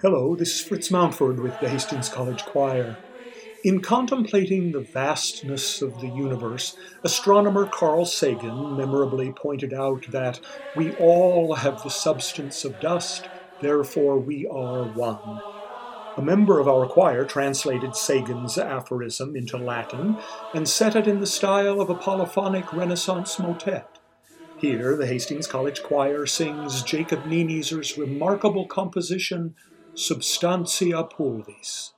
Hello, this is Fritz Mountford with the Hastings College Choir. In contemplating the vastness of the universe, astronomer Carl Sagan memorably pointed out that we all have the substance of dust, therefore we are one. A member of our choir translated Sagan's aphorism into Latin and set it in the style of a polyphonic Renaissance motet. Here, the Hastings College Choir sings Jacob Nienieser's remarkable composition, substantia pulvis.